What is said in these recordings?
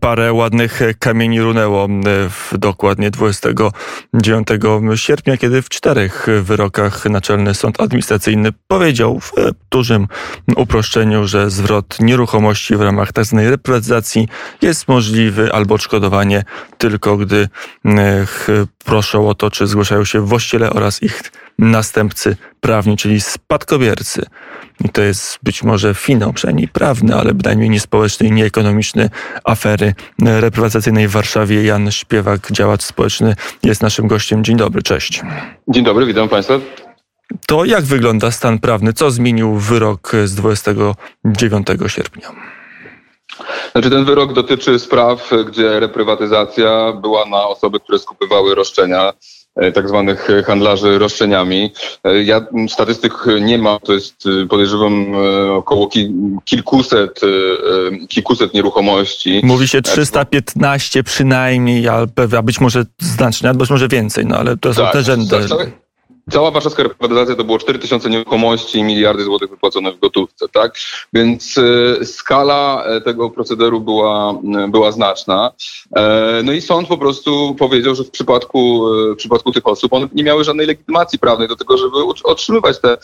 parę ładnych kamieni runęło w dokładnie 29 sierpnia, kiedy w czterech wyrokach Naczelny Sąd Administracyjny powiedział w dużym uproszczeniu, że zwrot nieruchomości w ramach tzw. Tak reprywatyzacji jest możliwy albo odszkodowanie tylko gdy proszą o to, czy zgłaszają się właściciele oraz ich następcy prawni, czyli spadkobiercy. I to jest być może finał, przynajmniej prawny, ale bynajmniej nie społeczny i nie ekonomiczny afery reprywatyzacyjnej w Warszawie. Jan Śpiewak, działacz społeczny, jest naszym gościem. Dzień dobry, cześć. Dzień dobry, witam Państwa. To jak wygląda stan prawny? Co zmienił wyrok z 29 sierpnia? Znaczy ten wyrok dotyczy spraw, gdzie reprywatyzacja była na osoby, które skupywały roszczenia tak zwanych handlarzy roszczeniami. E, ja statystyk nie mam, to jest e, podejrzewam około kilkuset, kilkuset nieruchomości. Mówi się 315 przynajmniej, a być może znacznie, a być może więcej, no ale to są tak, te rzędy. Tak, Cała warszawska reprywatyzacja to było 4 tysiące nieruchomości i miliardy złotych wypłacone w gotówce, tak? Więc y, skala e, tego procederu była, y, była znaczna. E, no i sąd po prostu powiedział, że w przypadku, w przypadku tych osób one nie miały żadnej legitymacji prawnej do tego, żeby otrzymywać te,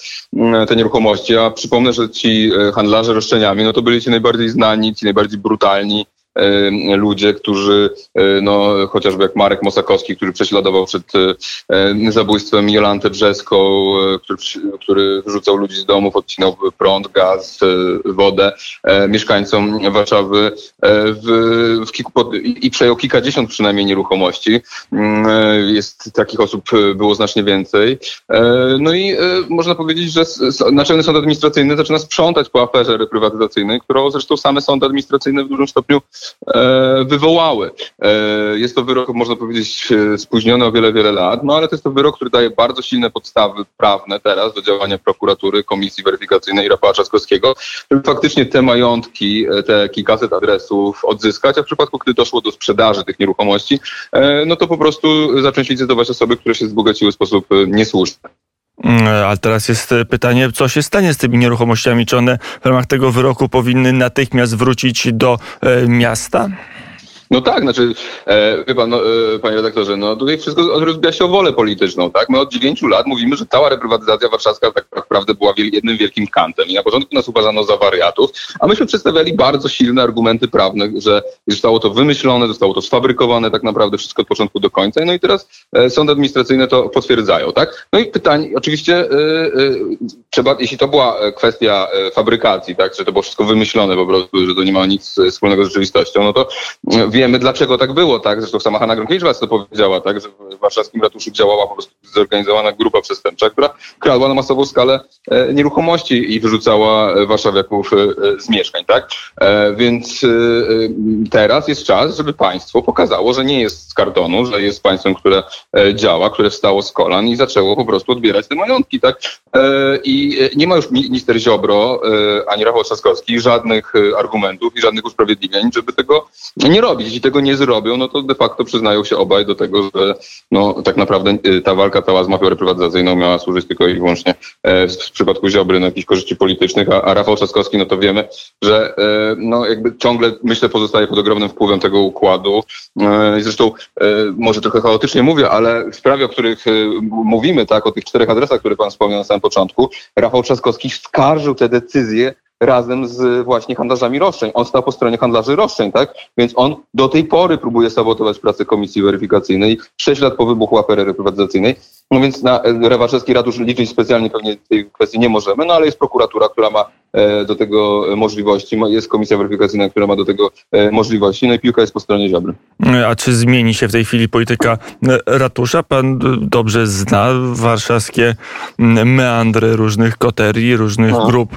te nieruchomości. A przypomnę, że ci handlarze roszczeniami, no to byli ci najbardziej znani, ci najbardziej brutalni, ludzie, którzy, e, no, chociażby jak Marek Mosakowski, który prześladował przed e, zabójstwem Jolantę Brzeską, e, który, który wyrzucał ludzi z domów, odcinał prąd, gaz, wodę mieszkańcom Warszawy w, w kilku, i przejął kilkadziesiąt przynajmniej nieruchomości. Mm, jest takich osób było znacznie więcej. No i można powiedzieć, że Naczelny Sąd Administracyjny zaczyna sprzątać po aferze reprywatyzacyjnej, którą zresztą same sądy administracyjne w dużym stopniu E, wywołały. E, jest to wyrok, można powiedzieć, e, spóźniony o wiele, wiele lat, no ale to jest to wyrok, który daje bardzo silne podstawy prawne teraz do działania prokuratury, Komisji Weryfikacyjnej Rafała Trzaskowskiego, żeby faktycznie te majątki, te kilkaset adresów odzyskać, a w przypadku, gdy doszło do sprzedaży tych nieruchomości, no to po prostu zacząć licytować osoby, które się wzbogaciły w sposób niesłuszny. Mm, ale teraz jest pytanie, co się stanie z tymi nieruchomościami? Czy one w ramach tego wyroku powinny natychmiast wrócić do e, miasta? No tak, znaczy, e, wie pan, no, e, panie redaktorze, no tutaj wszystko rozbija się o wolę polityczną, tak? My od dziewięciu lat mówimy, że cała reprywatyzacja warszawska tak naprawdę była jednym wielkim kantem i na początku nas uważano za wariatów, a myśmy przedstawiali bardzo silne argumenty prawne, że zostało to wymyślone, zostało to sfabrykowane tak naprawdę wszystko od początku do końca, no i teraz e, sądy administracyjne to potwierdzają, tak? No i pytanie, oczywiście e, trzeba, jeśli to była kwestia fabrykacji, tak, że to było wszystko wymyślone po prostu, że to nie ma nic wspólnego z rzeczywistością, no to wiemy, dlaczego tak było, tak? Zresztą sama Hanna Gronkiewicz to powiedziała, tak? Że w warszawskim ratuszu działała po prostu zorganizowana grupa przestępcza, która kradła na masową skalę e, nieruchomości i wyrzucała warszawiaków e, z mieszkań, tak? E, więc teraz jest czas, żeby państwo pokazało, że nie jest z kartonu, że jest państwem, które działa, które wstało z kolan i zaczęło po prostu odbierać te majątki, tak? I nie ma już minister Ziobro ani Rafał Trzaskowski żadnych argumentów i żadnych usprawiedliwień, żeby tego nie robić jeśli tego nie zrobią, no to de facto przyznają się obaj do tego, że no, tak naprawdę y, ta walka cała z mafią reprywatyzacyjną miała służyć tylko i wyłącznie e, w przypadku Ziobry na jakichś korzyści politycznych, a, a Rafał Trzaskowski, no to wiemy, że e, no jakby ciągle, myślę, pozostaje pod ogromnym wpływem tego układu. E, zresztą może trochę chaotycznie mówię, ale w sprawie, o których mówimy, tak, o tych czterech adresach, które pan wspomniał na samym początku, Rafał Trzaskowski skarżył te decyzje razem z właśnie handlarzami roszczeń. On stał po stronie handlarzy roszczeń, tak? Więc on do tej pory próbuje sabotować pracę komisji weryfikacyjnej. Sześć lat po wybuchu afery reprywatyzacyjnej. No więc na Rewaczewski Ratusz liczyć specjalnie pewnie tej kwestii nie możemy, no ale jest prokuratura, która ma e, do tego możliwości, jest komisja weryfikacyjna, która ma do tego e, możliwości, no i piłka jest po stronie Ziobry. A czy zmieni się w tej chwili polityka e, ratusza? Pan dobrze zna warszawskie meandry różnych koterii, różnych no. grup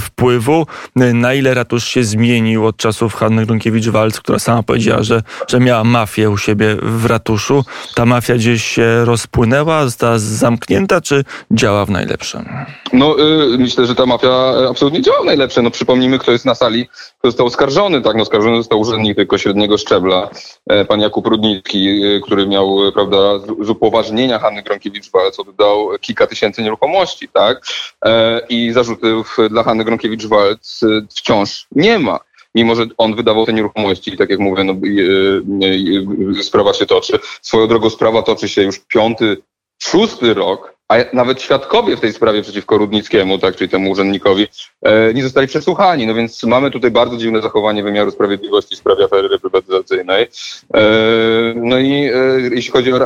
wpływu. Na ile ratusz się zmienił od czasów Hanny Grunkiewicz-Walc, która sama powiedziała, że, że miała mafię u siebie w ratuszu. Ta mafia gdzieś się rozpłynęła, została zamknięta, czy działa w najlepszym? No, y, myślę, że ta mafia absolutnie w najlepsze. No, przypomnijmy, kto jest na sali, kto został oskarżony. Tak, no, oskarżony został urzędnik tylko średniego szczebla, e, pan Jakub Rudnicki, y, który miał, y, prawda, z upoważnienia Hanny Gronkiewicz-Walc oddał kilka tysięcy nieruchomości, tak? E, I zarzutów dla Hanny Gronkiewicz-Walc wciąż nie ma. mimo że on wydawał te nieruchomości tak jak mówię, no, sprawa się toczy. Swoją drogą sprawa toczy się już piąty, szósty rok a nawet świadkowie w tej sprawie przeciwko Rudnickiemu, tak, czyli temu urzędnikowi, e, nie zostali przesłuchani. No więc mamy tutaj bardzo dziwne zachowanie wymiaru sprawiedliwości w sprawie afery reprywatyzacyjnej. E, no i e, jeśli chodzi o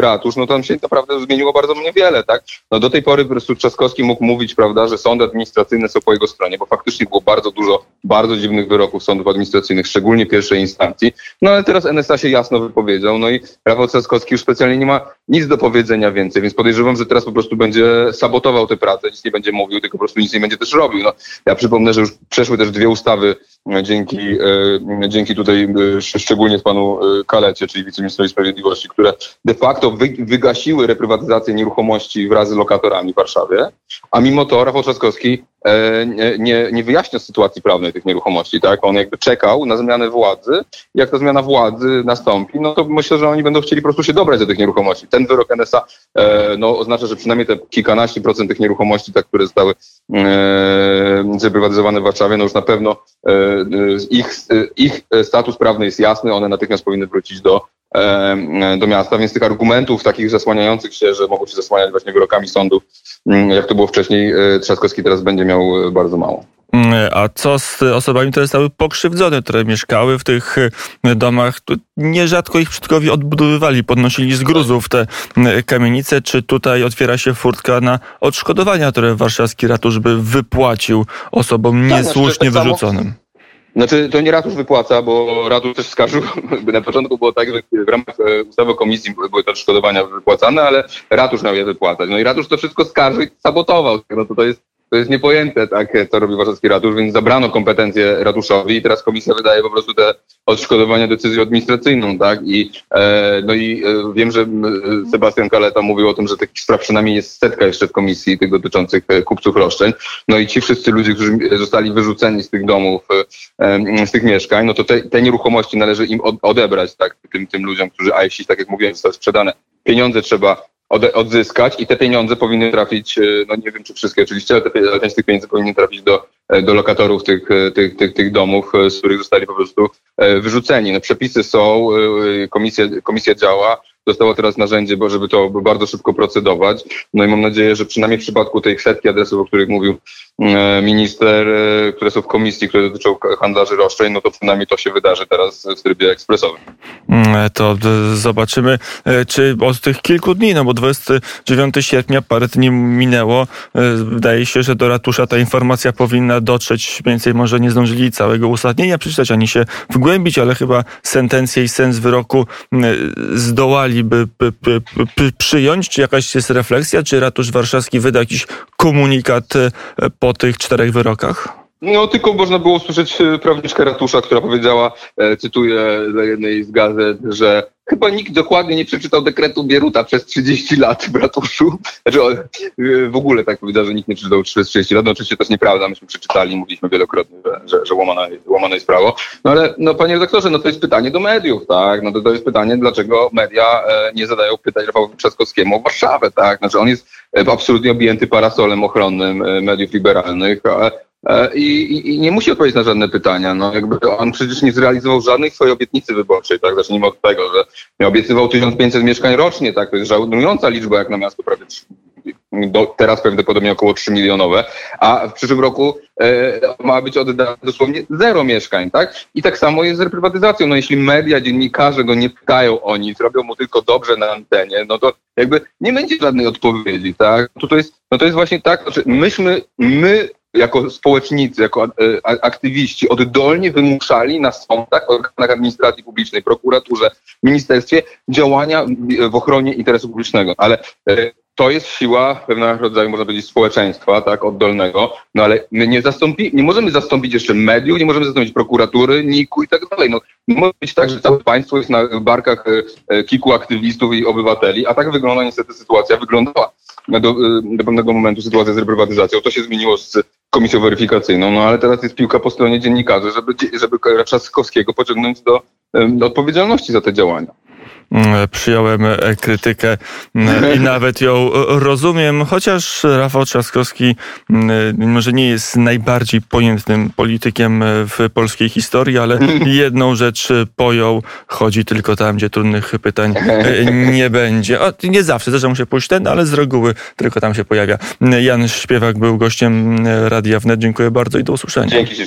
ratusz, no tam się naprawdę zmieniło bardzo niewiele, tak. No do tej pory po prostu Trzaskowski mógł mówić, prawda, że sądy administracyjne są po jego stronie, bo faktycznie było bardzo dużo bardzo dziwnych wyroków sądów administracyjnych, szczególnie pierwszej instancji. No ale teraz NSA się jasno wypowiedział, no i Rafał Trzaskowski już specjalnie nie ma nic do powiedzenia więcej, więc podejrzewam, że teraz po prostu będzie sabotował tę pracę, nic nie będzie mówił, tylko po prostu nic nie będzie też robił. No, ja przypomnę, że już przeszły też dwie ustawy dzięki, e, dzięki tutaj e, szczególnie panu Kalecie, czyli wiceministrowi sprawiedliwości, które de facto wy, wygasiły reprywatyzację nieruchomości wraz z lokatorami w Warszawie, a mimo to Rafał Trzaskowski E, nie, nie wyjaśnia sytuacji prawnej tych nieruchomości, tak? On jakby czekał na zmianę władzy. Jak ta zmiana władzy nastąpi, no to myślę, że oni będą chcieli po prostu się dobrać do tych nieruchomości. Ten wyrok NSA e, no, oznacza, że przynajmniej te kilkanaście procent tych nieruchomości, tak, które zostały e, zeprywatyzowane w Warszawie, no już na pewno e, ich, ich status prawny jest jasny, one natychmiast powinny wrócić do do miasta, więc tych argumentów takich zasłaniających się, że mogą się zasłaniać właśnie wyrokami sądu, mm, jak to było wcześniej, Trzaskowski teraz będzie miał bardzo mało. Mm, a co z osobami, które zostały pokrzywdzone, które mieszkały w tych domach? Nierzadko ich przodkowie odbudowywali, podnosili z gruzów te kamienice. Czy tutaj otwiera się furtka na odszkodowania, które warszawski ratusz by wypłacił osobom tak, znaczy, niesłusznie tak, wyrzuconym? Znaczy, to nie ratusz wypłaca, bo ratusz też skarżył. Na początku było tak, że w ramach e, ustawy o komisji były te odszkodowania wypłacane, ale ratusz miał je wypłacać. No i ratusz to wszystko skarżył i sabotował. No to, to jest to jest niepojęte, tak, co robi warszawski ratusz, więc zabrano kompetencje ratuszowi i teraz komisja wydaje po prostu te odszkodowania decyzją administracyjną, tak, i e, no i e, wiem, że Sebastian Kaleta mówił o tym, że takich spraw przynajmniej jest setka jeszcze w komisji tych dotyczących e, kupców roszczeń, no i ci wszyscy ludzie, którzy zostali wyrzuceni z tych domów, e, z tych mieszkań, no to te, te nieruchomości należy im od, odebrać, tak, tym, tym ludziom, którzy, a jeśli, tak jak mówiłem, zostały sprzedane, pieniądze trzeba odzyskać i te pieniądze powinny trafić, e, no nie wiem czy wszystkie oczywiście, ale te, część tych pieniędzy powinny trafić do, e, do lokatorów tych, e, tych, tych, tych domów, z których zostali po prostu wyrzuceni. No, przepisy są, komisja, komisja działa, Zostało teraz narzędzie, bo żeby to bardzo szybko procedować. No i mam nadzieję, że przynajmniej w przypadku tej setki adresów, o których mówił minister, e, które są w komisji, które dotyczą handlarzy roszczeń, no to przynajmniej to się wydarzy teraz w trybie ekspresowym. Mm, to zobaczymy, e, czy od tych kilku dni, no bo 29 sierpnia parę dni minęło, wydaje się, że do ratusza ta informacja powinna dotrzeć, więcej może nie zdążyli całego uzasadnienia przeczytać, ani się wgłębić, ale chyba sentencję i sens wyroku zdołali by, by, by, by przyjąć? Czy jakaś jest refleksja? Czy ratusz warszawski wyda jakiś komunikat e, po tych czterech wyrokach? No tylko można było usłyszeć e, prawniczkę ratusza, która powiedziała, e, cytuję dla jednej z gazet, że chyba nikt dokładnie nie przeczytał dekretu Bieruta przez 30 lat w ratuszu. Znaczy e, w ogóle tak powiedział, że nikt nie przeczytał przez 30 lat. No oczywiście to jest nieprawda, myśmy przeczytali, mówiliśmy wielokrotnie, że, że, że łamane, jest prawo. No ale no panie redaktorze, no to jest pytanie do mediów, tak? No to, to jest pytanie, dlaczego media nie zadają pytań Rafałowi Trzaskowskiemu o Warszawę, tak? Znaczy on jest absolutnie objęty parasolem ochronnym mediów liberalnych, E, I, i, nie musi odpowiedzieć na żadne pytania. No, jakby on przecież nie zrealizował żadnej swojej obietnicy wyborczej, tak? Zacznijmy od tego, że obiecywał 1500 mieszkań rocznie, tak? To jest żałująca liczba jak na miasto prawie 3, do, teraz prawdopodobnie około 3 milionowe, a w przyszłym roku e, ma być oddane dosłownie zero mieszkań, tak? I tak samo jest z reprywatyzacją. No jeśli media, dziennikarze go nie pytają o nic, robią mu tylko dobrze na antenie, no to jakby nie będzie żadnej odpowiedzi, tak? To, to, jest, no to jest właśnie tak, że myśmy, my jako społecznicy, jako e, aktywiści oddolnie wymuszali na sądach, organach administracji publicznej, prokuraturze, ministerstwie działania w ochronie interesu publicznego. Ale e, to jest siła pewnego rodzaju, można powiedzieć, społeczeństwa, tak, oddolnego, no ale my nie zastąpi, nie możemy zastąpić jeszcze mediów, nie możemy zastąpić prokuratury, NIK-u i tak dalej. No, nie może być tak, że całe państwo jest na barkach e, kilku aktywistów i obywateli, a tak wygląda niestety sytuacja, wyglądała do, do pewnego momentu sytuacja z reprywatyzacją. To się zmieniło z komisją weryfikacyjną, no ale teraz jest piłka po stronie dziennikarzy, żeby, żeby Trzaskowskiego pociągnąć do, do odpowiedzialności za te działania. Mm, przyjąłem e, krytykę mm, i nawet ją e, rozumiem, chociaż Rafał Trzaskowski mm, może nie jest najbardziej pojętnym politykiem e, w polskiej historii, ale jedną rzecz pojął, chodzi tylko tam, gdzie trudnych pytań e, nie będzie. O, nie zawsze, zdarza mu się pójść ten, ale z reguły tylko tam się pojawia. Jan Śpiewak był gościem Radia Wnet. Dziękuję bardzo i do usłyszenia. Dzięki.